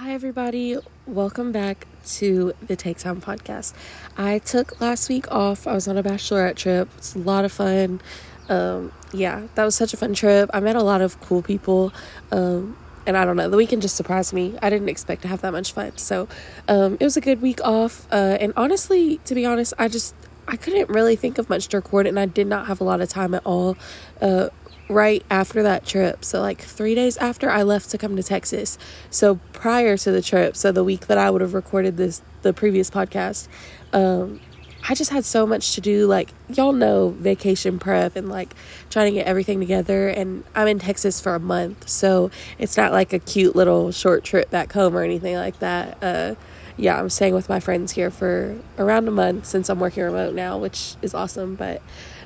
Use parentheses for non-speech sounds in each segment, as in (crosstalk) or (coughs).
Hi, everybody. Welcome back to the Take Time podcast. I took last week off. I was on a bachelorette trip. It's a lot of fun. Um, yeah, that was such a fun trip. I met a lot of cool people. Um, and I don't know, the weekend just surprised me. I didn't expect to have that much fun. So um, it was a good week off. Uh, and honestly, to be honest, I just I couldn't really think of much to record, and I did not have a lot of time at all. Uh, right after that trip. So, like three days after I left to come to Texas. So, prior to the trip, so the week that I would have recorded this, the previous podcast, um, I just had so much to do. Like, y'all know vacation prep and like trying to get everything together. And I'm in Texas for a month. So, it's not like a cute little short trip back home or anything like that. Uh, yeah, I'm staying with my friends here for around a month since I'm working remote now, which is awesome. But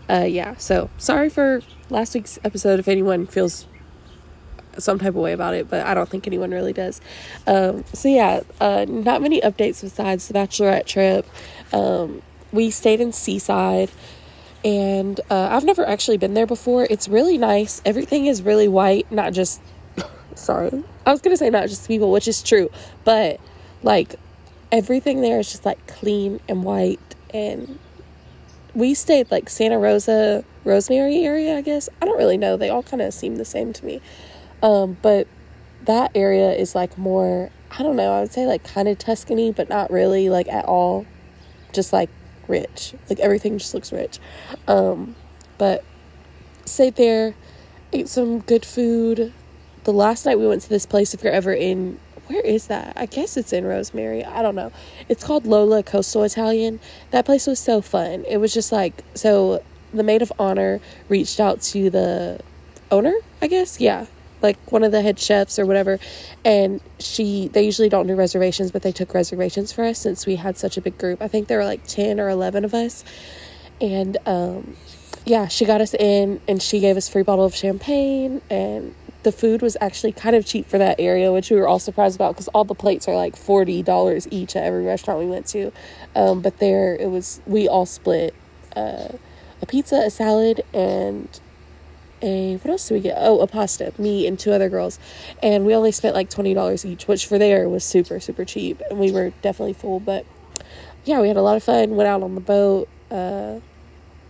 uh, yeah, so sorry for last week's episode if anyone feels some type of way about it, but I don't think anyone really does. Um, so yeah, uh, not many updates besides the bachelorette trip. Um, we stayed in Seaside, and uh, I've never actually been there before. It's really nice. Everything is really white, not just. (coughs) sorry, I was gonna say not just people, which is true, but like everything there is just like clean and white and we stayed like Santa Rosa, Rosemary area, I guess. I don't really know. They all kind of seem the same to me. Um, but that area is like more, I don't know, I would say like kind of Tuscany, but not really like at all. Just like rich. Like everything just looks rich. Um, but stayed there, ate some good food. The last night we went to this place, if you're ever in where is that? I guess it's in Rosemary. I don't know. It's called Lola Coastal Italian. That place was so fun. It was just like so the maid of honor reached out to the owner, I guess. Yeah. Like one of the head chefs or whatever. And she they usually don't do reservations, but they took reservations for us since we had such a big group. I think there were like 10 or 11 of us. And um yeah, she got us in and she gave us free bottle of champagne and the food was actually kind of cheap for that area, which we were all surprised about because all the plates are like forty dollars each at every restaurant we went to. Um, but there, it was we all split uh, a pizza, a salad, and a what else did we get? Oh, a pasta. Me and two other girls, and we only spent like twenty dollars each, which for there was super super cheap, and we were definitely full. But yeah, we had a lot of fun. Went out on the boat. Uh,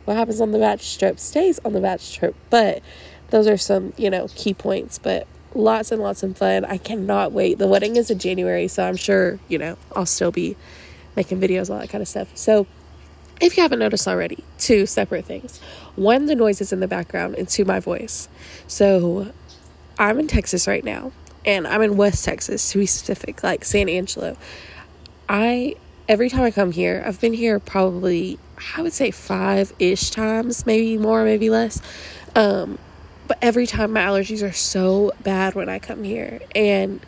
what happens on the batch trip stays on the batch trip, but those are some, you know, key points, but lots and lots of fun. I cannot wait. The wedding is in January, so I'm sure, you know, I'll still be making videos, all that kind of stuff. So, if you haven't noticed already, two separate things. One, the noises in the background, and two, my voice. So, I'm in Texas right now, and I'm in West Texas to be specific, like San Angelo. I, every time I come here, I've been here probably, I would say five ish times, maybe more, maybe less. Um, but every time my allergies are so bad when I come here. And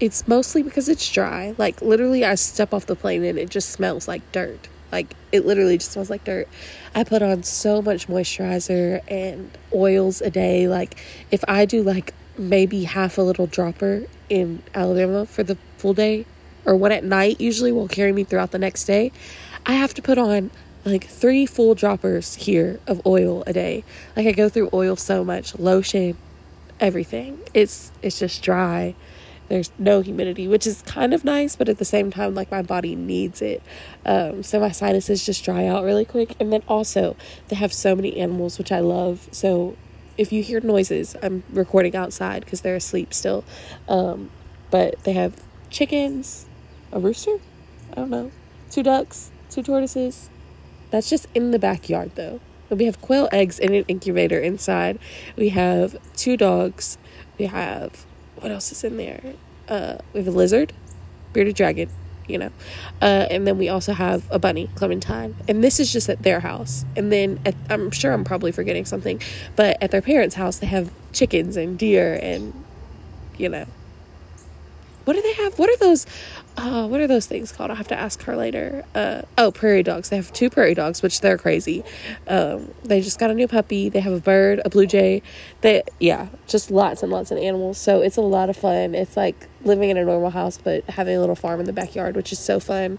it's mostly because it's dry. Like, literally, I step off the plane and it just smells like dirt. Like, it literally just smells like dirt. I put on so much moisturizer and oils a day. Like, if I do like maybe half a little dropper in Alabama for the full day, or one at night usually will carry me throughout the next day, I have to put on like three full droppers here of oil a day. Like I go through oil so much, lotion, everything. It's it's just dry. There's no humidity, which is kind of nice, but at the same time, like my body needs it. Um, so my sinuses just dry out really quick. And then also, they have so many animals, which I love. So if you hear noises, I'm recording outside because they're asleep still. Um, but they have chickens, a rooster, I don't know, two ducks, two tortoises, that's just in the backyard though. we have quail eggs in an incubator inside. We have two dogs. We have what else is in there? Uh, we have a lizard, bearded dragon, you know. Uh, and then we also have a bunny, Clementine. And this is just at their house. And then at, I'm sure I'm probably forgetting something, but at their parents' house, they have chickens and deer and, you know, what do they have? What are those? Uh, what are those things called? I'll have to ask her later. Uh, oh, prairie dogs. They have two prairie dogs, which they're crazy. Um, they just got a new puppy. They have a bird, a blue jay. They, yeah, just lots and lots of animals. So it's a lot of fun. It's like living in a normal house, but having a little farm in the backyard, which is so fun.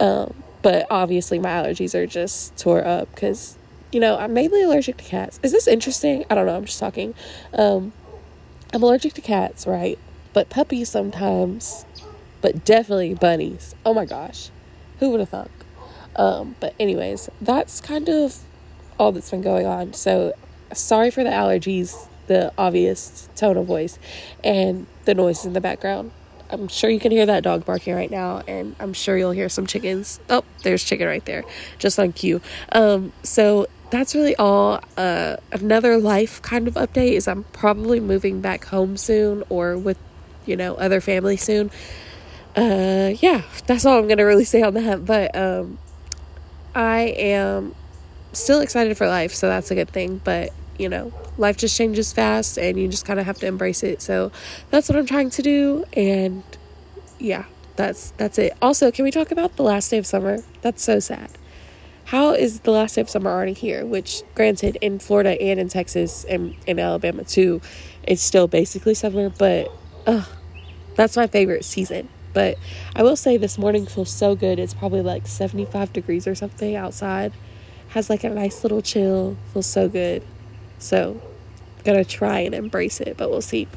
Um, but obviously, my allergies are just tore up because, you know, I'm mainly allergic to cats. Is this interesting? I don't know. I'm just talking. Um, I'm allergic to cats, right? But puppies sometimes but definitely bunnies. Oh my gosh. Who would have thunk? Um, but, anyways, that's kind of all that's been going on. So, sorry for the allergies, the obvious tone of voice, and the noise in the background. I'm sure you can hear that dog barking right now, and I'm sure you'll hear some chickens. Oh, there's chicken right there, just on cue. Um, so that's really all. Uh, another life kind of update is I'm probably moving back home soon, or with you know other family soon. Uh, yeah, that's all I'm gonna really say on that. But um, I am still excited for life, so that's a good thing. But you know, life just changes fast and you just kind of have to embrace it. So that's what I'm trying to do and yeah, that's that's it. Also, can we talk about the last day of summer? That's so sad. How is the last day of summer already here? Which granted in Florida and in Texas and in Alabama too, it's still basically summer, but that's my favorite season. But I will say this morning feels so good. It's probably like 75 degrees or something outside. Has like a nice little chill. Feels so good. So, gonna try and embrace it, but we'll see.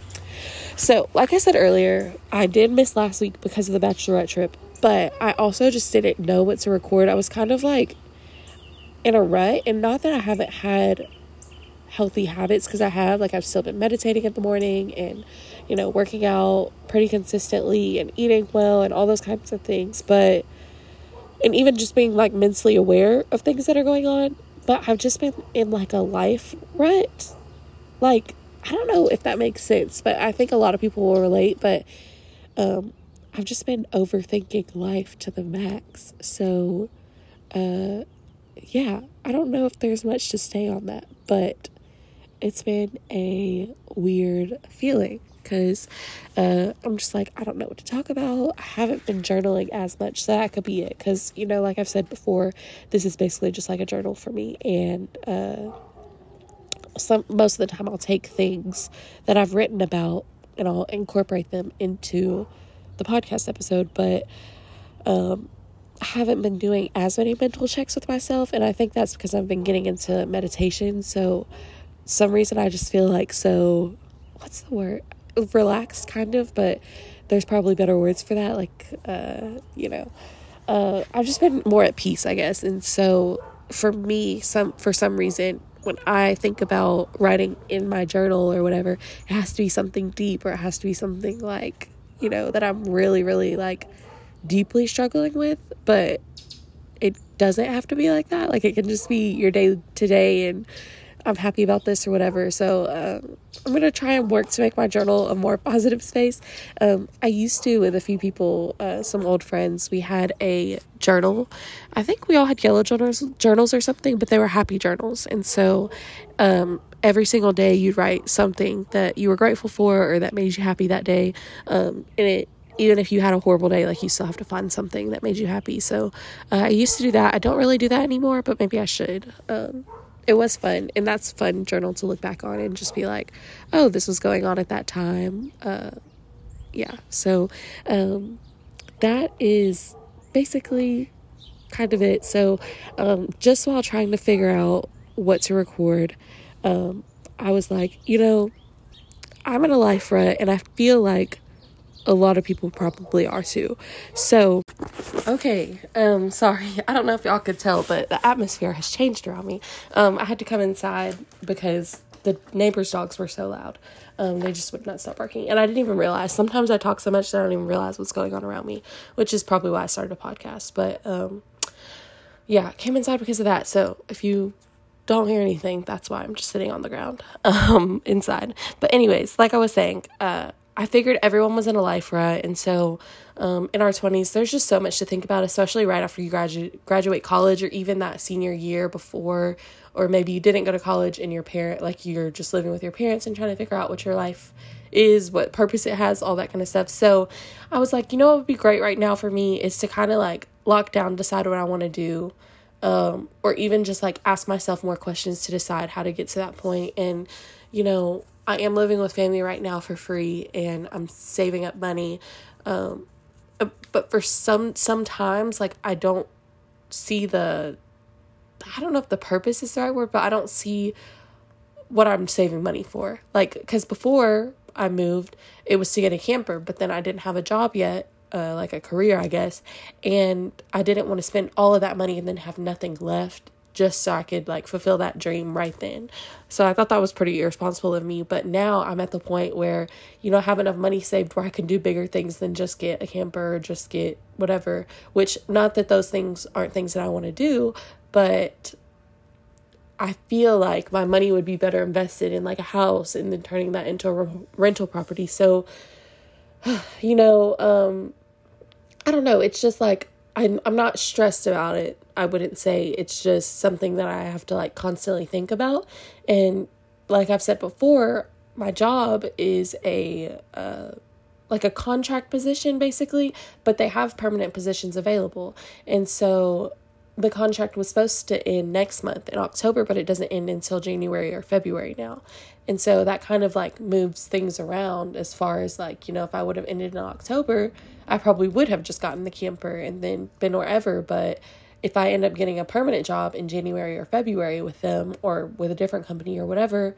So, like I said earlier, I did miss last week because of the bachelorette trip, but I also just didn't know what to record. I was kind of like in a rut, and not that I haven't had healthy habits because I have, like, I've still been meditating in the morning and, you know, working out pretty consistently and eating well and all those kinds of things, but and even just being like mentally aware of things that are going on but I've just been in like a life rut. Like, I don't know if that makes sense, but I think a lot of people will relate. But um, I've just been overthinking life to the max. So, uh, yeah, I don't know if there's much to say on that, but it's been a weird feeling because uh, I'm just like, I don't know what to talk about. I haven't been journaling as much, so that could be it. Because, you know, like I've said before, this is basically just like a journal for me. And uh, some most of the time, I'll take things that I've written about and I'll incorporate them into the podcast episode. But um, I haven't been doing as many mental checks with myself. And I think that's because I've been getting into meditation. So, some reason I just feel like so what's the word? Relaxed kind of, but there's probably better words for that. Like, uh, you know, uh, I've just been more at peace, I guess. And so for me, some for some reason, when I think about writing in my journal or whatever, it has to be something deep or it has to be something like, you know, that I'm really, really like deeply struggling with. But it doesn't have to be like that. Like it can just be your day to day and I'm happy about this or whatever. So um, I'm gonna try and work to make my journal a more positive space. Um, I used to with a few people, uh, some old friends. We had a journal. I think we all had yellow journals, journals or something, but they were happy journals. And so um, every single day you'd write something that you were grateful for or that made you happy that day. Um, and it even if you had a horrible day, like you still have to find something that made you happy. So uh, I used to do that. I don't really do that anymore, but maybe I should. Um, it was fun and that's fun journal to look back on and just be like oh this was going on at that time uh yeah so um that is basically kind of it so um just while trying to figure out what to record um i was like you know i'm in a life rut and i feel like a lot of people probably are too. So, okay, um, sorry, (laughs) I don't know if y'all could tell, but the atmosphere has changed around me. Um, I had to come inside because the neighbors' dogs were so loud. Um, they just would not stop barking, and I didn't even realize. Sometimes I talk so much that I don't even realize what's going on around me, which is probably why I started a podcast. But um, yeah, came inside because of that. So if you don't hear anything, that's why I'm just sitting on the ground (laughs) um, inside. But anyways, like I was saying, uh, I figured everyone was in a life rut, and so um, in our twenties, there's just so much to think about, especially right after you graduate graduate college, or even that senior year before, or maybe you didn't go to college and your parent, like you're just living with your parents and trying to figure out what your life is, what purpose it has, all that kind of stuff. So I was like, you know, what would be great right now for me is to kind of like lock down, decide what I want to do, um, or even just like ask myself more questions to decide how to get to that point, and you know I am living with family right now for free and I'm saving up money. Um, but for some sometimes like I don't see the I don't know if the purpose is the right word, but I don't see what I'm saving money for. Like cuz before I moved, it was to get a camper, but then I didn't have a job yet uh, like a career, I guess. And I didn't want to spend all of that money and then have nothing left just so I could like fulfill that dream right then. So I thought that was pretty irresponsible of me. But now I'm at the point where, you know, I have enough money saved where I can do bigger things than just get a camper or just get whatever. Which, not that those things aren't things that I want to do, but I feel like my money would be better invested in like a house and then turning that into a rental property. So, (sighs) you know, um, I don't know. It's just like I'm I'm not stressed about it. I wouldn't say it's just something that I have to like constantly think about. And like I've said before, my job is a uh, like a contract position basically, but they have permanent positions available. And so the contract was supposed to end next month in October, but it doesn't end until January or February now. And so that kind of like moves things around as far as like, you know, if I would have ended in October, I probably would have just gotten the camper and then been wherever. But if I end up getting a permanent job in January or February with them or with a different company or whatever,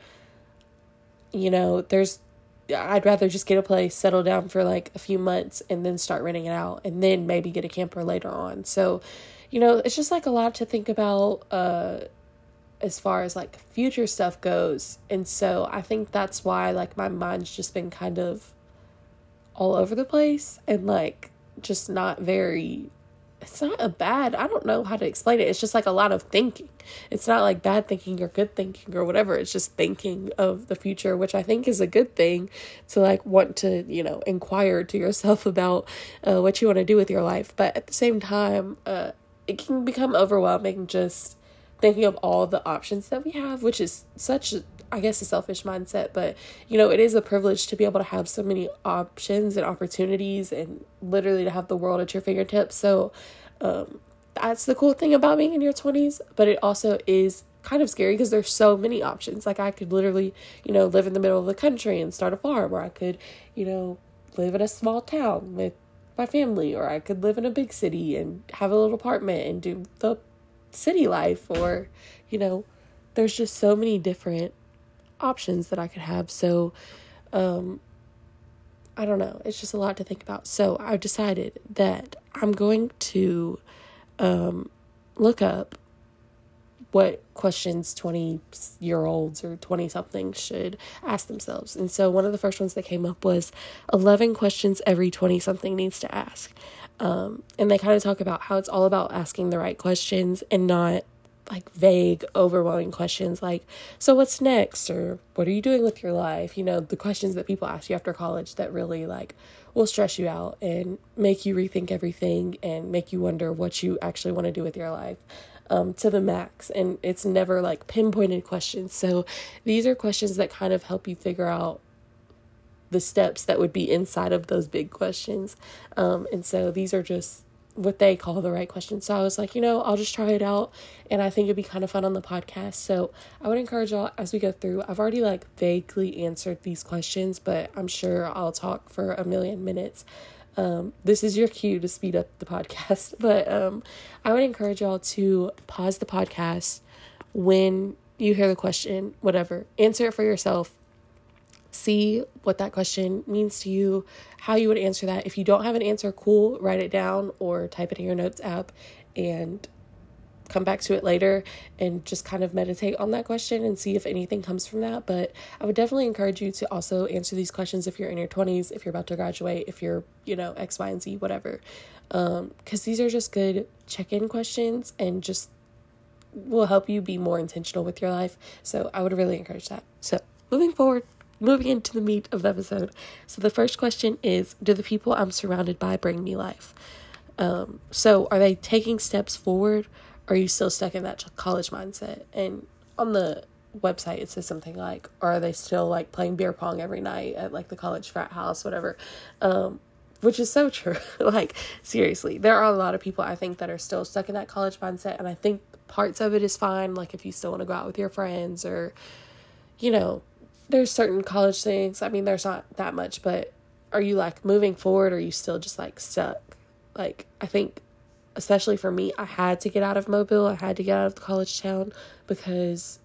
you know, there's I'd rather just get a place, settle down for like a few months and then start renting it out and then maybe get a camper later on. So, you know, it's just like a lot to think about uh as far as like future stuff goes. And so I think that's why like my mind's just been kind of all over the place and like just not very it's not a bad I don't know how to explain it. It's just like a lot of thinking. It's not like bad thinking or good thinking or whatever. It's just thinking of the future, which I think is a good thing to like want to, you know, inquire to yourself (laughs) about uh, what you want to do with your life. But at the same time, uh, it can become overwhelming just thinking of all the options that we have, which is such, I guess, a selfish mindset. But, you know, it is a privilege to be able to have so many options and opportunities and literally to have the world at your fingertips. So, um, that's the cool thing about being in your 20s. But it also is kind of scary because there's so many options. Like, I could literally, you know, live in the middle of the country and start a farm, or I could, you know, live in a small town with my family, or I could live in a big city and have a little apartment and do the city life or you know there's just so many different options that I could have. So um I don't know. It's just a lot to think about. So I've decided that I'm going to um look up what questions 20 year olds or 20 somethings should ask themselves. And so one of the first ones that came up was 11 questions every 20 something needs to ask. Um, and they kind of talk about how it's all about asking the right questions and not like vague, overwhelming questions like, so what's next? Or what are you doing with your life? You know, the questions that people ask you after college that really like will stress you out and make you rethink everything and make you wonder what you actually want to do with your life. Um, to the max, and it's never like pinpointed questions. So, these are questions that kind of help you figure out the steps that would be inside of those big questions. Um, and so these are just what they call the right questions. So I was like, you know, I'll just try it out and I think it'd be kind of fun on the podcast. So I would encourage y'all as we go through. I've already like vaguely answered these questions, but I'm sure I'll talk for a million minutes. Um, this is your cue to speed up the podcast. (laughs) But um, I would encourage y'all to pause the podcast when you hear the question, whatever. Answer it for yourself see what that question means to you, how you would answer that. If you don't have an answer, cool, write it down or type it in your notes app and come back to it later and just kind of meditate on that question and see if anything comes from that. But I would definitely encourage you to also answer these questions if you're in your 20s, if you're about to graduate, if you're, you know, X, Y, and Z, whatever. Um, because these are just good check in questions and just will help you be more intentional with your life. So I would really encourage that. So moving forward moving into the meat of the episode. So the first question is Do the people I'm surrounded by bring me life? Um, so are they taking steps forward? Are you still stuck in that college mindset? And on the website it says something like are they still like playing beer pong every night at like the college frat house whatever um which is so true (laughs) like seriously there are a lot of people i think that are still stuck in that college mindset and i think parts of it is fine like if you still want to go out with your friends or you know there's certain college things. I mean, there's not that much, but are you like moving forward or are you still just like stuck? Like, I think, especially for me, I had to get out of Mobile. I had to get out of the college town because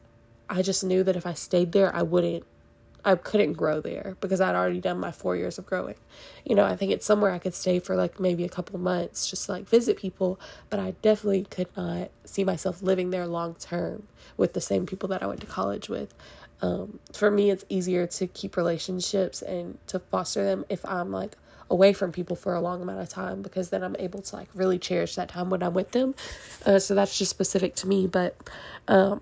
I just knew that if I stayed there, I wouldn't I couldn't grow there because I'd already done my four years of growing. You know, I think it's somewhere I could stay for like maybe a couple months just to like visit people, but I definitely could not see myself living there long term with the same people that I went to college with. Um, for me, it's easier to keep relationships and to foster them if I'm like away from people for a long amount of time because then I'm able to like really cherish that time when I'm with them. Uh, so that's just specific to me. But um,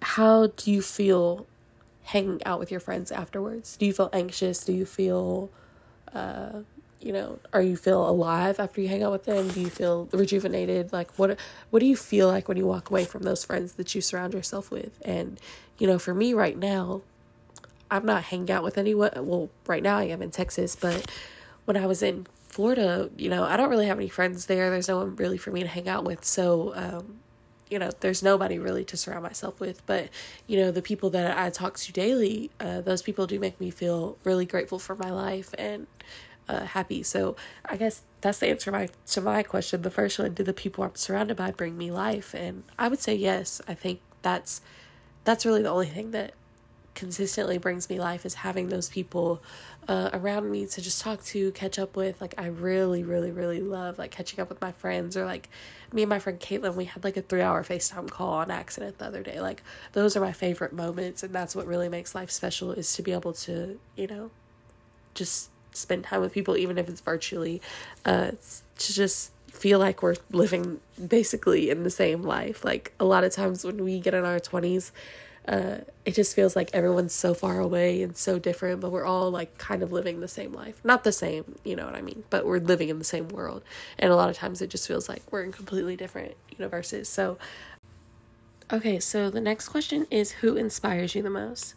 how do you feel hanging out with your friends afterwards? Do you feel anxious? Do you feel, uh, you know, are you feel alive after you hang out with them? Do you feel rejuvenated? Like what what do you feel like when you walk away from those friends that you surround yourself with? And you know, for me right now, I'm not hanging out with anyone. Well, right now I am in Texas, but when I was in Florida, you know, I don't really have any friends there. There's no one really for me to hang out with. So, um, you know, there's nobody really to surround myself with. But, you know, the people that I talk to daily, uh, those people do make me feel really grateful for my life and uh, happy. So I guess that's the answer my, to my question. The first one, do the people I'm surrounded by bring me life? And I would say yes. I think that's that's really the only thing that consistently brings me life is having those people uh, around me to just talk to, catch up with. Like, I really, really, really love like catching up with my friends or like me and my friend Caitlin. We had like a three hour FaceTime call on accident the other day. Like, those are my favorite moments, and that's what really makes life special is to be able to, you know, just spend time with people, even if it's virtually, uh, to just feel like we're living basically in the same life. Like, a lot of times when we get in our 20s, uh, it just feels like everyone's so far away and so different, but we're all like kind of living the same life. Not the same, you know what I mean, but we're living in the same world. And a lot of times it just feels like we're in completely different universes. So, okay, so the next question is who inspires you the most?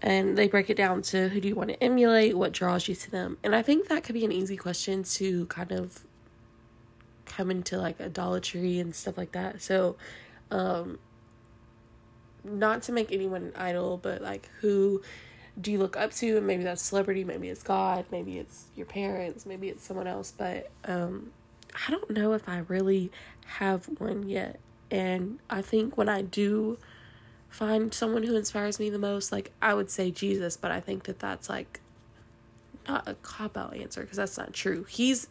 And they break it down to who do you want to emulate, what draws you to them. And I think that could be an easy question to kind of come into like idolatry and stuff like that. So, um, not to make anyone an idol, but like who do you look up to? And maybe that's celebrity, maybe it's God, maybe it's your parents, maybe it's someone else. But um, I don't know if I really have one yet. And I think when I do find someone who inspires me the most, like I would say Jesus, but I think that that's like not a cop out answer because that's not true. He's,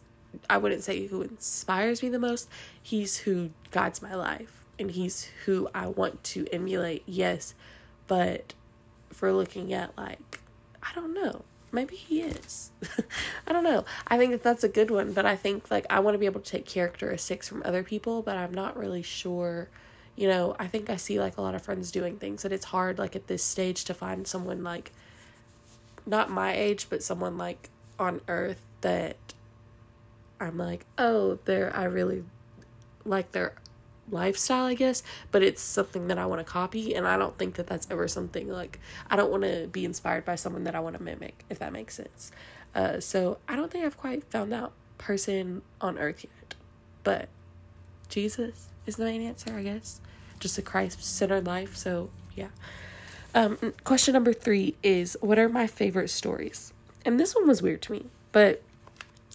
I wouldn't say who inspires me the most, he's who guides my life and he's who I want to emulate, yes, but for looking at like, I don't know, maybe he is. (laughs) I don't know. I think that that's a good one, but I think like I want to be able to take characteristics from other people, but I'm not really sure. You know, I think I see like a lot of friends doing things that it's hard like at this stage to find someone like not my age, but someone like on earth that I'm like, oh, they're I really like their lifestyle, I guess, but it's something that I want to copy. And I don't think that that's ever something like I don't want to be inspired by someone that I want to mimic, if that makes sense. Uh, so I don't think I've quite found that person on earth yet. But Jesus is the main answer, I guess. Just a Christ centered life. So yeah. Um, question number three is What are my favorite stories? And this one was weird to me, but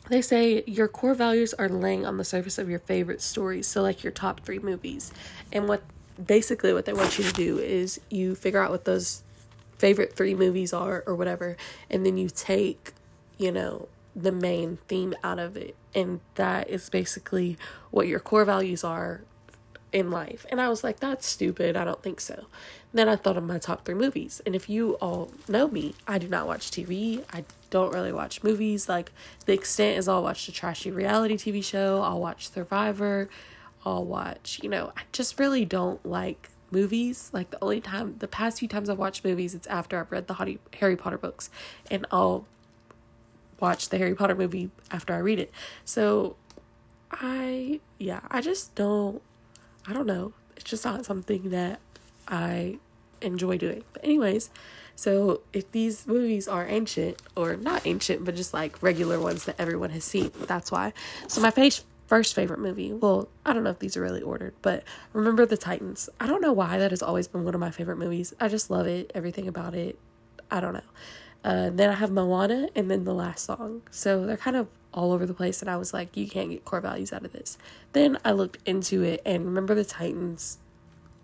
they say your core values are laying on the surface of your favorite stories so like your top three movies. And what basically what they want you to do is you figure out what those favorite three movies are or whatever and then you take you know the main theme out of it. And that is basically what your core values are in life. And I was like, that's stupid. I don't think so. Then I thought of my top three movies. And if you all know me, I do not watch TV. I don't really watch movies. Like, the extent is I'll watch a trashy reality TV show, I'll watch Survivor, I'll watch, you know, I just really don't like movies. Like, the only time, the past few times I've watched movies, it's after I've read the Harry Potter books. And I'll watch the Harry Potter movie after I read it. So, I, yeah, I just don't I don't know. It's just not something that I enjoy doing. But, anyways, so if these movies are ancient, or not ancient, but just like regular ones that everyone has seen, that's why. So, my face, first favorite movie, well, I don't know if these are really ordered, but Remember the Titans. I don't know why that has always been one of my favorite movies. I just love it, everything about it. I don't know. Uh, then I have Moana and then the last song. So they're kind of all over the place and I was like, you can't get core values out of this. Then I looked into it and remember the Titans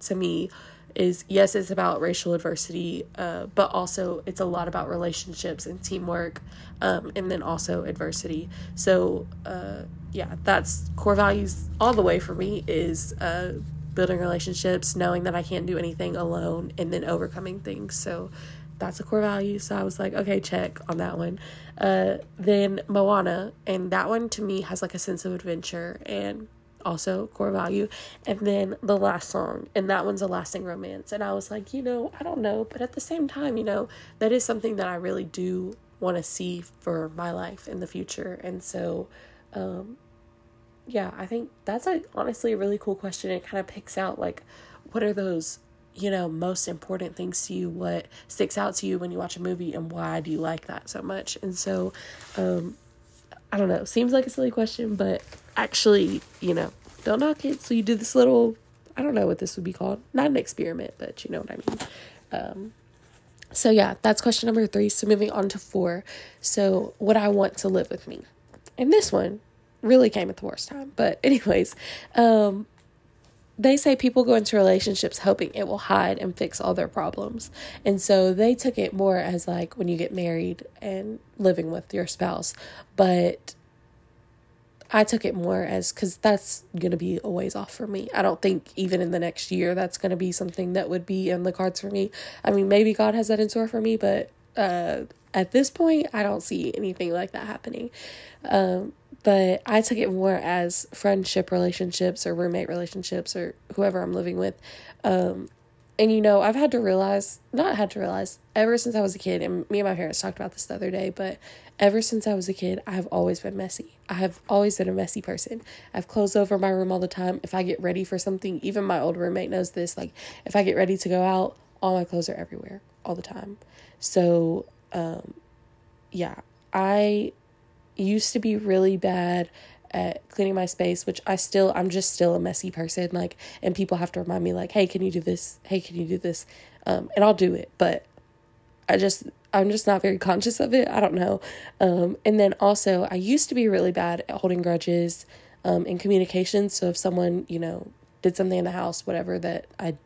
to me is yes, it's about racial adversity, uh, but also it's a lot about relationships and teamwork, um, and then also adversity. So, uh, yeah, that's core values all the way for me is uh, building relationships, knowing that I can't do anything alone, and then overcoming things. So, that's a core value. So I was like, okay, check on that one. Uh, then Moana, and that one to me has like a sense of adventure and also core value. And then the last song, and that one's a lasting romance. And I was like, you know, I don't know, but at the same time, you know, that is something that I really do want to see for my life in the future. And so, um, yeah, I think that's a honestly a really cool question. It kind of picks out like what are those you know most important things to you what sticks out to you when you watch a movie and why do you like that so much and so um i don't know seems like a silly question but actually, you know, don't knock it. So you do this little, I don't know what this would be called. Not an experiment, but you know what I mean. Um, so yeah, that's question number three. So moving on to four. So would I want to live with me? And this one really came at the worst time. But (laughs) anyways, um, they say people go into relationships hoping it will hide and fix all their problems. And so they took it more as like when you get married and living with your spouse. But I took it more as because that's going to be a ways off for me. I don't think even in the next year that's going to be something that would be in the cards for me. I mean, maybe God has that in store for me, but uh, at this point, I don't see anything like that happening. Um, but I took it more as friendship relationships or roommate relationships or whoever I'm living with. Um, and you know, I've had to realize, not had to realize, ever since I was a kid, and me and my parents talked about this the other day, but ever since I was a kid, I have always been messy. I have always been a messy person. I've clothes over my room all the time. If I get ready for something, even my old roommate knows this, like if I get ready to go out, all my clothes are everywhere all the time. So, um, yeah, I used to be really bad at cleaning my space, which I still I'm just still a messy person. Like and people have to remind me like, hey, can you do this? Hey, can you do this? Um, and I'll do it, but I just I'm just not very conscious of it. I don't know. Um, and then also I used to be really bad at holding grudges um in communication. So if someone, you know, did something in the house, whatever that I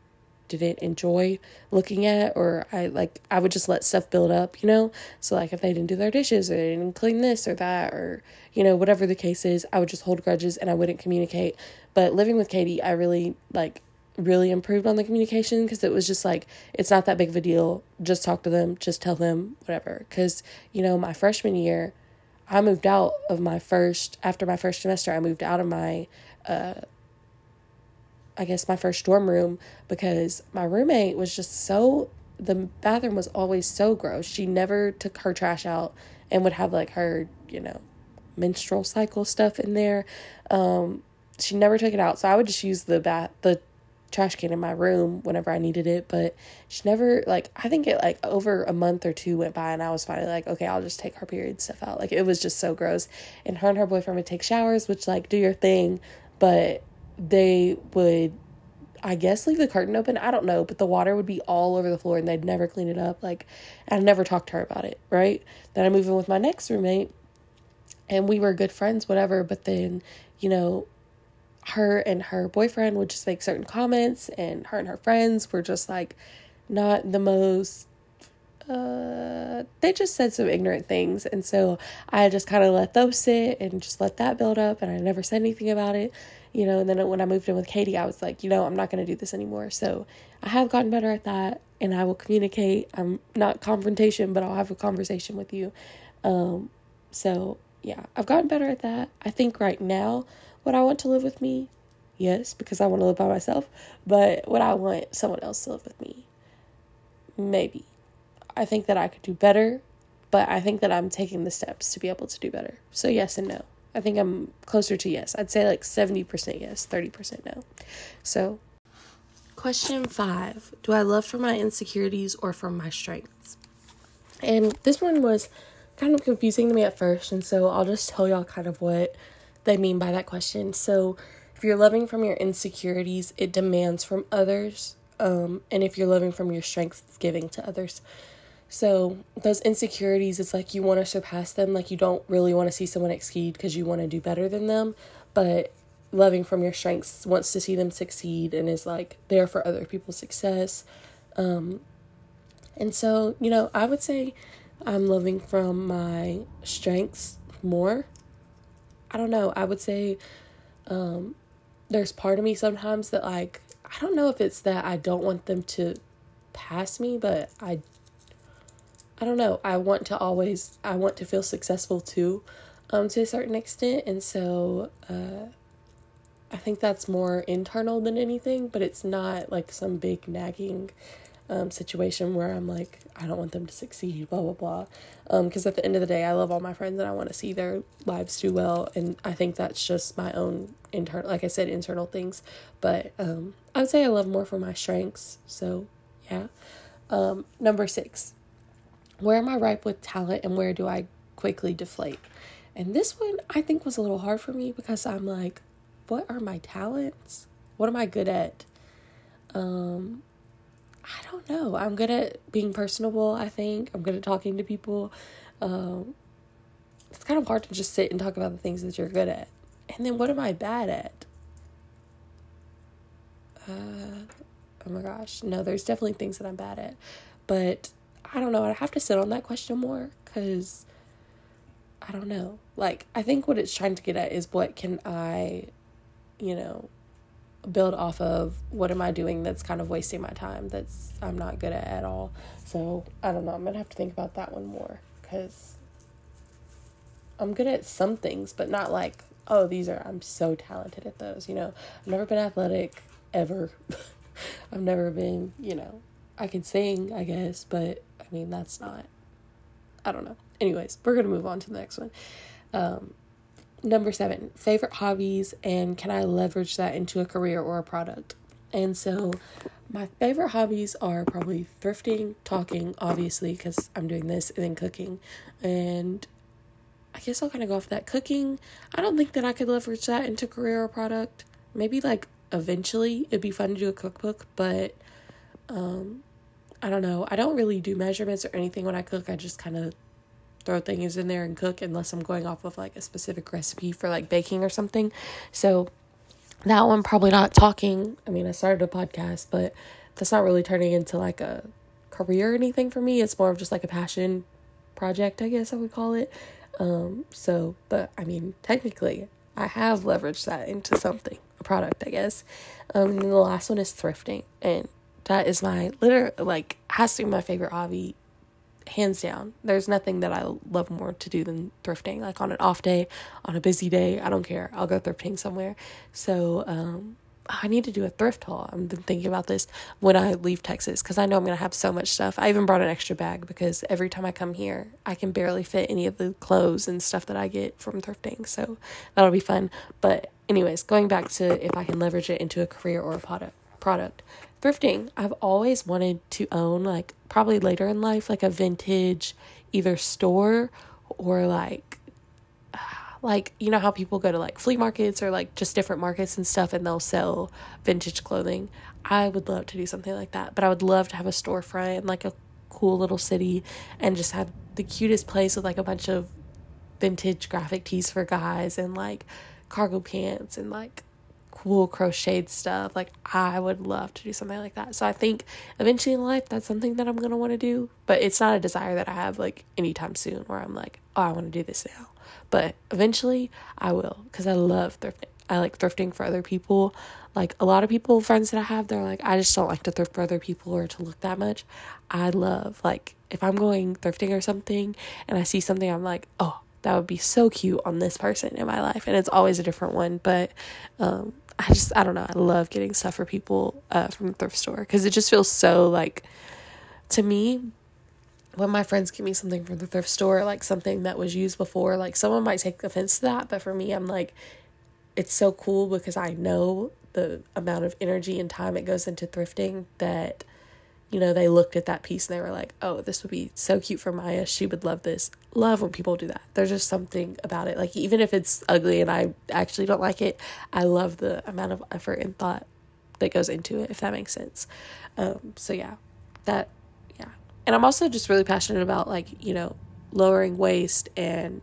didn't enjoy looking at or I like I would just let stuff build up, you know? So like if they didn't do their dishes or they didn't clean this or that or you know, whatever the case is, I would just hold grudges and I wouldn't communicate. But living with Katie, I really like really improved on the communication because it was just like it's not that big of a deal. Just talk to them, just tell them whatever. Cuz you know, my freshman year, I moved out of my first after my first semester, I moved out of my uh I guess my first dorm room because my roommate was just so the bathroom was always so gross. She never took her trash out and would have like her, you know, menstrual cycle stuff in there. Um, she never took it out, so I would just use the bath the trash can in my room whenever I needed it. But she never like I think it like over a month or two went by and I was finally like, okay, I'll just take her period stuff out. Like it was just so gross. And her and her boyfriend would take showers, which like do your thing, but they would I guess leave the curtain open. I don't know, but the water would be all over the floor and they'd never clean it up. Like, I never talked to her about it, right? Then I moved in with my next roommate and we were good friends, whatever. But then, you know, her and her boyfriend would just make certain comments, and her and her friends were just like not the most uh, they just said some ignorant things. And so I just kind of let those sit and just let that build up. And I never said anything about it, you know. And then when I moved in with Katie, I was like, you know, I'm not going to do this anymore. So I have gotten better at that and I will communicate. I'm not confrontation, but I'll have a conversation with you. Um, so yeah, I've gotten better at that. I think right now, would I want to live with me? Yes, because I want to live by myself. But would I want someone else to live with me? Maybe I think that I could do better, but I think that I'm taking the steps to be able to do better. So, yes and no. I think I'm closer to yes. I'd say like 70% yes, 30% no. So, question five Do I love from my insecurities or from my strengths? And this one was kind of confusing to me at first, and so I'll just tell y'all kind of what they mean by that question. So, if you're loving from your insecurities, it demands from others. Um, and if you're loving from your strengths, it's giving to others. So those insecurities, it's like you want to surpass them. Like you don't really want to see someone exceed because you want to do better than them. But loving from your strengths, wants to see them succeed, and is like there for other people's success. Um, and so, you know, I would say I'm loving from my strengths more. I don't know. I would say um, there's part of me sometimes that, like, I don't know if it's that I don't want them to pass me, but I I don't know. I want to always I want to feel successful too, um, to a certain extent, and so uh, I think that's more internal than anything. But it's not like some big nagging um, situation where I'm like I don't want them to succeed, blah blah blah. Because um, at the end of the day, I love all my friends and I want to see their lives do well, and I think that's just my own internal, like I said, internal things. But um, I would say I love more for my strengths. So yeah. Um, number six, where am I ripe with talent and where do I quickly deflate? And this one I think was a little hard for me because I'm like, what are my talents? What am I good at? Um, I don't know. I'm good at being personable, I think. I'm good at talking to people. Um, it's kind of hard to just sit and talk about the things that you're good at. And then what am I bad at? Uh, oh my gosh. No, there's definitely things that I'm bad at. But I don't know. I'd have to sit on that question more because I don't know. Like, I think what it's trying to get at is what can I, you know, build off of what am I doing that's kind of wasting my time that's I'm not good at at all. So I don't know. I'm gonna have to think about that one more because I'm good at some things, but not like oh these are I'm so talented at those. You know, I've never been athletic ever. (laughs) I've never been you know I can sing I guess, but mean that's not. I don't know. Anyways, we're gonna move on to the next one. Um, Number seven, favorite hobbies, and can I leverage that into a career or a product? And so, my favorite hobbies are probably thrifting, talking, obviously, because I'm doing this, and then cooking. And I guess I'll kind of go off that. Cooking, I don't think that I could leverage that into career or product. Maybe like eventually it'd be fun to do a cookbook, but um, I don't know. I don't really do measurements or anything when I cook. I just kind of throw things in there and cook unless I'm going off of like a specific recipe for like baking or something. So that one probably not talking. I mean, I started a podcast, but that's not really turning into like a career or anything for me. It's more of just like a passion project, I guess I would call it. Um, so, but I mean, technically, I have leveraged that into something, a product, I guess. Um, and the last one is thrifting, and that is my liter like has to be my favorite hobby hands down. There's nothing that I love more to do than thrifting. Like on an off day, on a busy day, I don't care. I'll go thrifting somewhere. So, um, I need to do a thrift haul. I've been thinking about this when I leave Texas because I know I'm going to have so much stuff. I even brought an extra bag because every time I come here, I can barely fit any of the clothes and stuff that I get from thrifting. So that'll be fun. But, anyways, going back to if I can leverage it into a career or a product product thrifting. I've always wanted to own like probably later in life like a vintage either store or like (sighs) like you know how people go to like flea markets or like just different markets and stuff and they'll sell vintage clothing? I would love to do something like that but i would love to have a storefront in like a cool little city and just have the cutest place with like a bunch of vintage graphic tees for guys and like cargo pants and like cool crocheted stuff. Like I would love to do something like that. So I think eventually in life that's something that I'm gonna want to do. But it's not a desire that I have like anytime soon where I'm like, oh, I want to do this now. But eventually I will because I love thrifting. I like thrifting for other people. Like a lot of people, friends that I have, they're like, I just don't like to thrift for other people or to look that much. I love like if I'm going thrifting or something and I see something, I'm like, oh, that would be so cute on this person in my life and it's always a different one but um, I just I don't know. I love getting stuff for people uh, from the thrift store because it just feels so like to me when my friends give me something from the thrift store, like something that was used before, like someone might take offense to that, but for me, I'm like, it's so cool because I know the amount of energy and time it goes into thrifting that you know, they looked at that piece and they were like, oh, this would be so cute for Maya. She would love this. Love when people do that. There's just something about it. Like, even if it's ugly and I actually don't like it, I love the amount of effort and thought that goes into it, if that makes sense. Um, so, yeah, that, yeah. And I'm also just really passionate about, like, you know, lowering waste and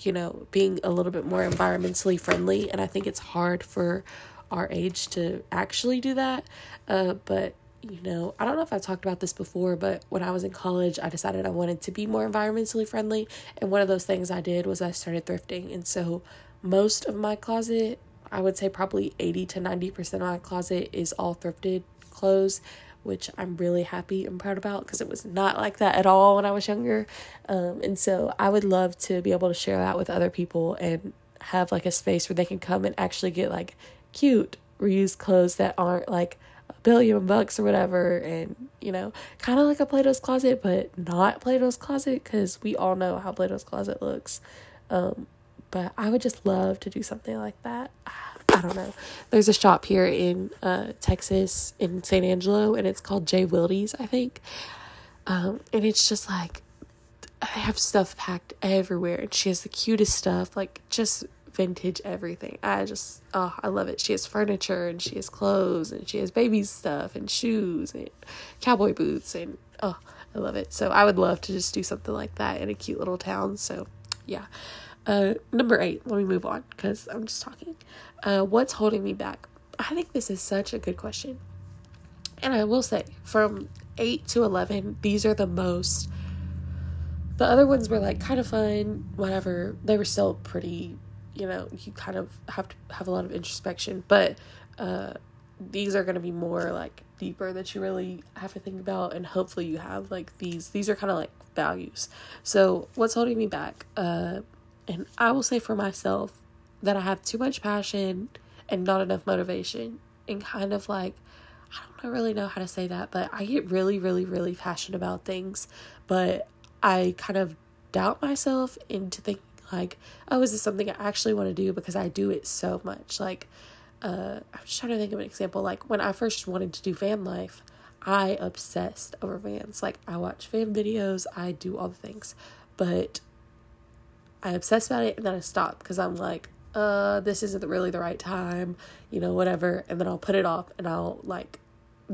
you know, being a little bit more environmentally friendly. And I think it's hard for our age to actually do that. Uh, but you know, I don't know if I've talked about this before, but when I was in college, I decided I wanted to be more environmentally friendly. And one of those things I did was I started thrifting. And so most of my closet, I would say probably 80 to 90% of my closet is all thrifted clothes, which I'm really happy and proud about because it was not like that at all when I was younger. Um, and so I would love to be able to share that with other people and have like a space where they can come and actually get like cute reused clothes that aren't like billion bucks or whatever and you know kind of like a plato's closet but not plato's closet because we all know how plato's closet looks. Um, but i would just love to do something like that. I don't know. There's a shop here in uh, texas in san angelo and it's called j wildy's i think. Um, and it's just like I have stuff packed everywhere and she has the cutest stuff like just vintage everything. I just oh, I love it. She has furniture and she has clothes and she has baby stuff and shoes and cowboy boots and oh, I love it. So I would love to just do something like that in a cute little town. So, yeah. Uh, number eight. Let me move on because I'm just talking. Uh, what's holding me back? I think this is such a good question. And I will say, from eight to eleven, these are the most. The other ones were like kind of fun, whatever. They were still pretty you know you kind of have to have a lot of introspection but uh these are going to be more like deeper that you really have to think about and hopefully you have like these these are kind of like values. So what's holding me back? Uh and i will say for myself that i have too much passion and not enough motivation and kind of like i don't really know how to say that but i get really really really passionate about things but i kind of doubt myself into thinking like, oh, is this something I actually want to do because I do it so much? Like, uh, I'm just trying to think of an example. Like, when I first wanted to do van life, I obsessed over vans. Like, I watch van videos, I do all the things, but I obsessed about it and then I stopped because I'm like, uh, this isn't really the right time, you know, whatever. And then I'll put it off and I'll like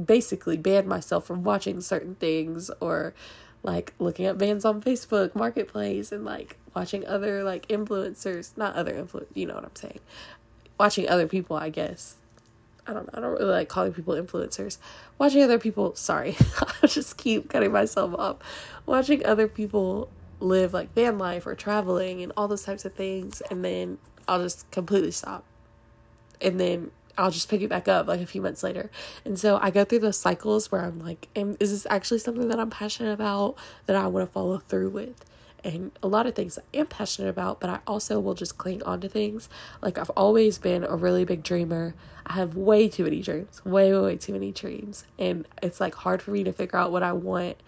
basically ban myself from watching certain things or like looking at vans on Facebook Marketplace and like watching other like influencers, not other influ, you know what I'm saying. Watching other people, I guess. I don't know. I don't really like calling people influencers. Watching other people, sorry. (laughs) I'll just keep cutting myself off. Watching other people live like van life or traveling and all those types of things and then I'll just completely stop. And then I'll just pick it back up like a few months later. And so I go through those cycles where I'm like, is this actually something that I'm passionate about that I want to follow through with? And a lot of things I am passionate about, but I also will just cling on to things. Like I've always been a really big dreamer. I have way too many dreams, way, way, way too many dreams. And it's like hard for me to figure out what I want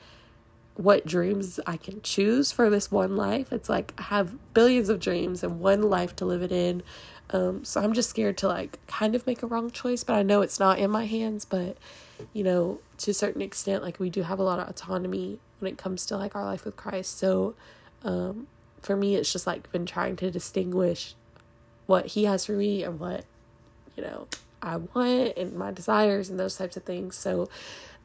what dreams I can choose for this one life. It's like I have billions of dreams and one life to live it in. Um, so I'm just scared to like kind of make a wrong choice, but I know it's not in my hands. But you know, to a certain extent, like we do have a lot of autonomy when it comes to like our life with Christ. So um, for me, it's just like been trying to distinguish what He has for me and what you know I want and my desires and those types of things. So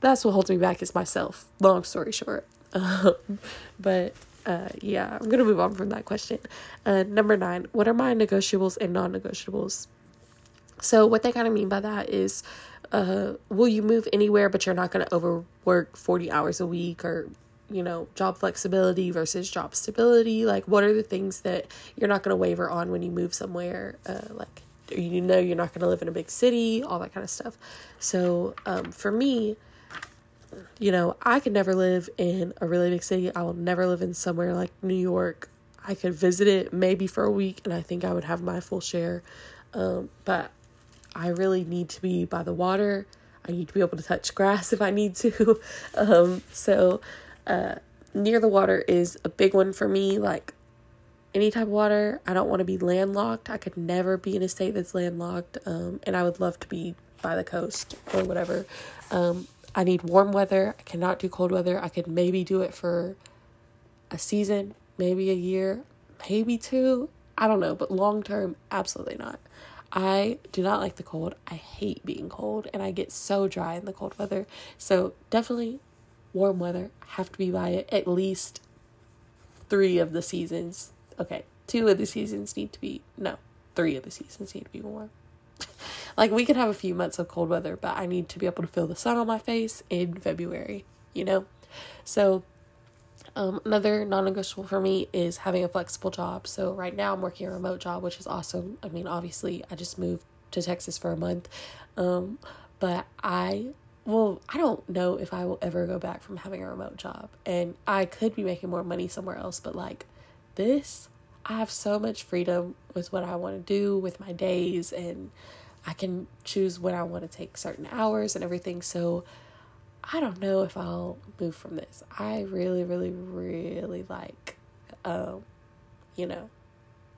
that's what holds me back is myself. Long story short. (laughs) Um, but uh, yeah, I'm gonna move on from that question. Uh, number nine, what are my negotiables and non-negotiables? So what they kind of mean by that is, uh, will you move anywhere, but you're not gonna overwork 40 hours a week or you know, job flexibility versus job stability. Like, what are the things that you're not going to waver on when you move somewhere? Uh, like, you know, you're not going to live in a big city, all that kind of stuff. So, um, for me, you know, I could never live in a really big city. I will never live in somewhere like New York. I could visit it maybe for a week and I think I would have my full share. Um, but I really need to be by the water. I need to be able to touch grass if I need to. (laughs) um, so, uh, near the water is a big one for me. Like any type of water, I don't want to be landlocked. I could never be in a state that's landlocked. Um, and I would love to be by the coast or whatever. Um, I need warm weather. I cannot do cold weather. I could maybe do it for a season, maybe a year, maybe two. I don't know, but long term, absolutely not. I do not like the cold. I hate being cold and I get so dry in the cold weather. So, definitely warm weather. Have to be by it at least three of the seasons. Okay, two of the seasons need to be no, three of the seasons need to be warm. (laughs) like we can have a few months of cold weather, but I need to be able to feel the sun on my face in February, you know? So um, another non-negotiable for me is having a flexible job. So right now I'm working a remote job, which is awesome. I mean, obviously I just moved to Texas for a month. Um, but I well, I don't know if I will ever go back from having a remote job. And I could be making more money somewhere else, but like this, I have so much freedom with what I want to do with my days and I can choose when I want to take certain hours and everything. So I don't know if I'll move from this. I really, really, really like, um, you know,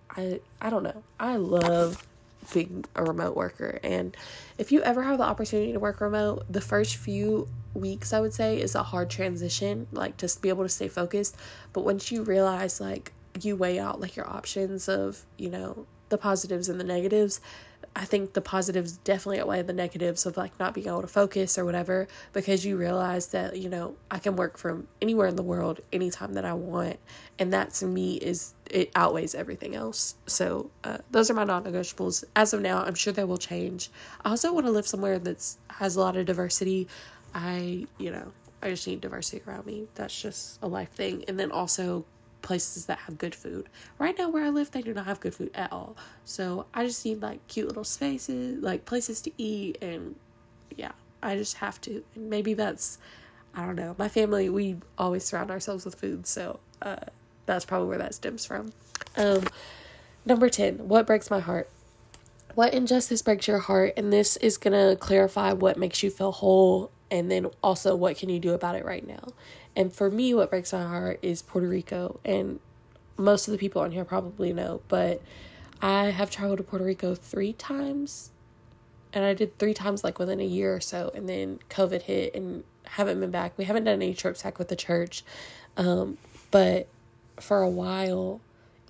I I don't know. I love being a remote worker, and if you ever have the opportunity to work remote, the first few weeks I would say is a hard transition, like just be able to stay focused. But once you realize, like, you weigh out like your options of you know the positives and the negatives I think the positives definitely outweigh the negatives of like not being able to focus or whatever because you realize that you know I can work from anywhere in the world anytime that I want and that to me is it outweighs everything else. So uh, those are my non-negotiables. As of now I'm sure they will change. I also want to live somewhere that's has a lot of diversity. I you know I just need diversity around me. That's just a life thing. And then also places that have good food. Right now, where I live, they do not have good food at all. So I just need like cute little spaces, like places to eat, and yeah, I just have to. And maybe that's, I don't know. My family, we always surround ourselves with food, so uh, that's probably where that stems from. Um, number 10, what breaks my heart? What injustice breaks your heart? And this is gonna clarify what makes you feel whole and then also what can you do about it right now and for me what breaks my heart is puerto rico. And most of the people on here probably know but i have traveled to puerto rico three times. And i did three times like within a year or so. And then covid hit and haven't been back. We haven't done any trips back with the church. Um, but for a while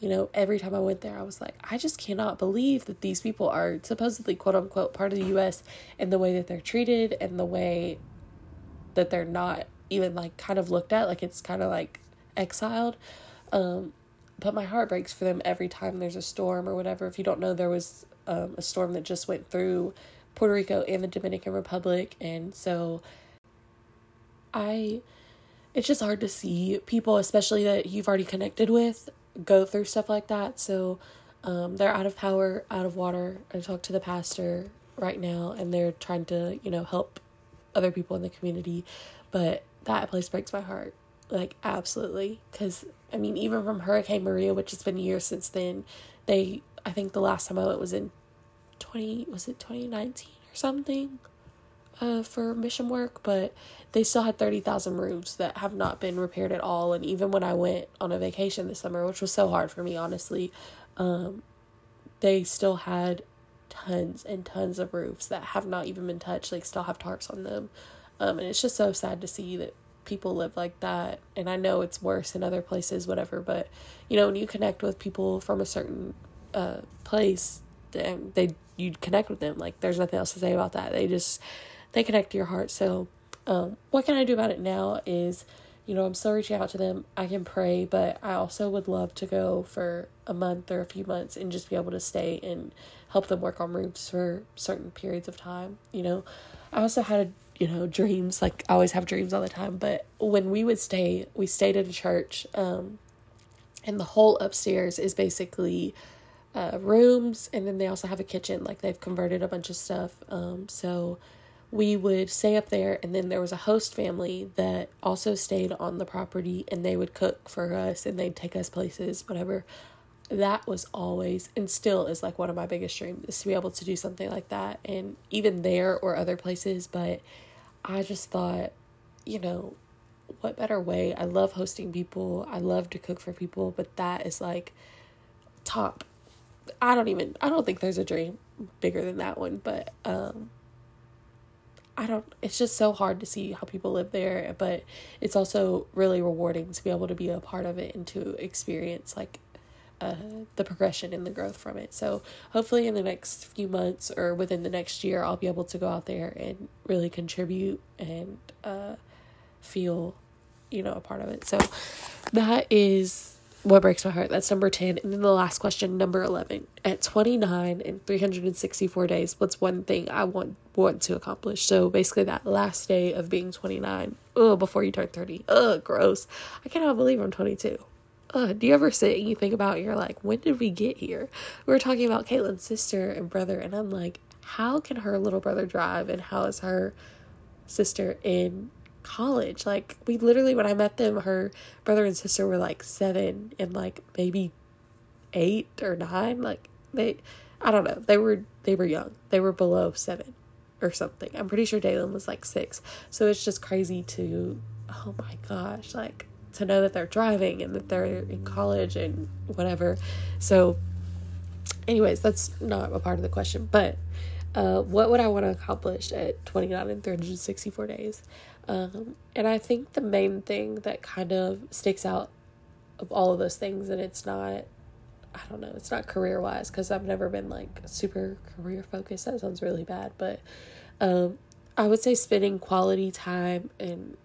you know, every time I went there, I was like, I just cannot believe that these people are supposedly quote unquote part of the US and the way that they're treated and the way that they're not even like kind of looked at like it's kind of like exiled. Um but my heart breaks for them every time there's a storm or whatever. If you don't know there was um, a storm that just went through Puerto Rico and the Dominican Republic. And so I it's just hard to see people especially that you've already connected with go through stuff like that. So um, they're out of power out of water. I talked to the pastor right now and they're trying to you know help other people in the community, but that place breaks my heart. Like, absolutely. Because, I mean, even from Hurricane Maria, which has been years since then, they, I think the last time I went was in 20, was it 2019 or something? Uh, for mission work, but they still had 30,000 roofs that have not been repaired at all. And even when I went on a vacation this summer, which was so hard for me, honestly, um, they still had tons and tons of roofs that have not even been touched, like still have tarps on them. Um, and it's just so sad to see that people live like that. And I know it's worse in other places, whatever, but you know, when you connect with people from a certain uh, place, then they you connect with them. Like there's nothing else to say about that. They just they connect to your heart. So um, what can I do about it now is you know, I'm still reaching out to them. I can pray, but I also would love to go for a month or a few months and just be able to stay and help them work on roofs for certain periods of time. You know, I also had, you know, dreams. Like, I always have dreams all the time. But when we would stay, we stayed at a church, um, and the whole upstairs is basically uh, rooms, and then they also have a kitchen. Like, they've converted a bunch of stuff. Um, so, we would stay up there and then there was a host family that also stayed on the property and they would cook for us and they'd take us places whatever that was always and still is like one of my biggest dreams is to be able to do something like that and even there or other places but i just thought you know what better way? I love hosting people. I love to cook for people but that is like top. I don't even i don't think there's a dream bigger than that one but um I don't, it's just so hard to see how people live there, but it's also really rewarding to be able to be a part of it and to experience like uh, the progression and the growth from it. So hopefully in the next few months or within the next year, I'll be able to go out there and really contribute and uh, feel, you know, a part of it. So that is what breaks my heart? That's number 10. And then the last question, number 11. At 29 and 364 days, what's one thing I want want to accomplish? So basically that last day of being 29. Oh, before you turn 30. Ugh, gross. I cannot believe I'm 22. Ugh, do you ever sit and you think about you're like, when did we get here? We were talking about Caitlin's sister and brother, and I'm like, how can her little brother drive and how is her sister in college. Like we literally when I met them, her brother and sister were like seven and like maybe eight or nine. Like they I don't know. They were they were young. They were below seven or something. I'm pretty sure Dalen was like six. So it's just crazy to oh my gosh, like to know that they're driving and that they're in college and whatever. So anyways, that's not a part of the question, but uh, what would I want to accomplish at 29 and 364 days? Um, and I think the main thing that kind of sticks out of all of those things, and it's not, I don't know, it's not career wise because I've never been like super career focused. That sounds really bad, but um, I would say spending quality time and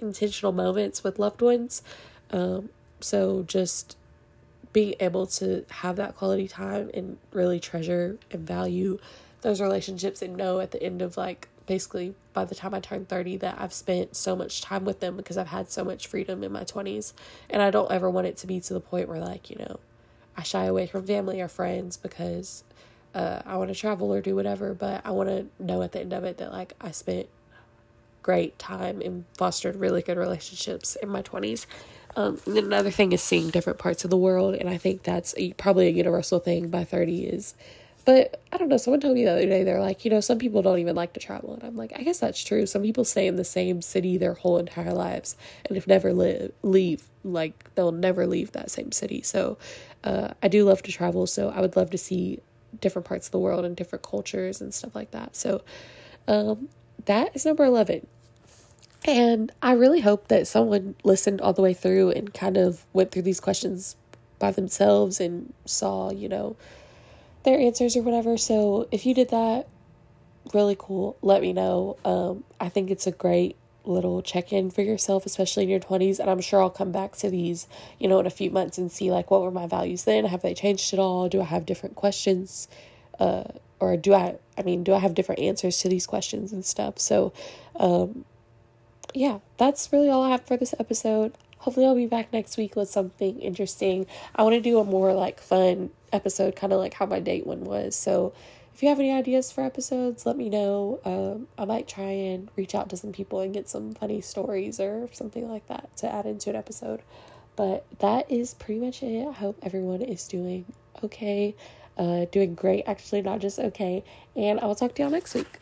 intentional moments with loved ones. Um, so just being able to have that quality time and really treasure and value those relationships and know at the end of like basically by the time I turn 30 that I've spent so much time with them because I've had so much freedom in my 20s. And I don't ever want it to be to the point where, like, you know, I shy away from family or friends because uh, I want to travel or do whatever. But I want to know at the end of it that, like, I spent great time and fostered really good relationships in my 20s. Um, and another thing is seeing different parts of the world. And I think that's a, probably a universal thing by 30 is but I don't know. Someone told me the other day, they're like, you know, some people don't even like to travel. And I'm like, I guess that's true. Some people stay in the same city their whole entire lives and if never live, leave. Like, they'll never leave that same city. So uh, I do love to travel. So I would love to see different parts of the world and different cultures and stuff like that. So um, that is number 11. And I really hope that someone listened all the way through and kind of went through these questions by themselves and saw, you know, their answers or whatever. So if you did that, really cool. Let me know. Um, I think it's a great little check in for yourself, especially in your 20s. And I'm sure I'll come back to these, you know, in a few months and see like what were my values then? Have they changed at all? Do I have different questions? Uh, or do I, I mean, do I have different answers to these questions and stuff? So, um, yeah, that's really all I have for this episode hopefully I'll be back next week with something interesting. I want to do a more like fun episode, kind of like how my date one was. So if you have any ideas for episodes, let me know. Um, I might try and reach out to some people and get some funny stories or something like that to add into an episode. But that is pretty much it. I hope everyone is doing okay, uh, doing great, actually, not just okay. And I will talk to y'all next week.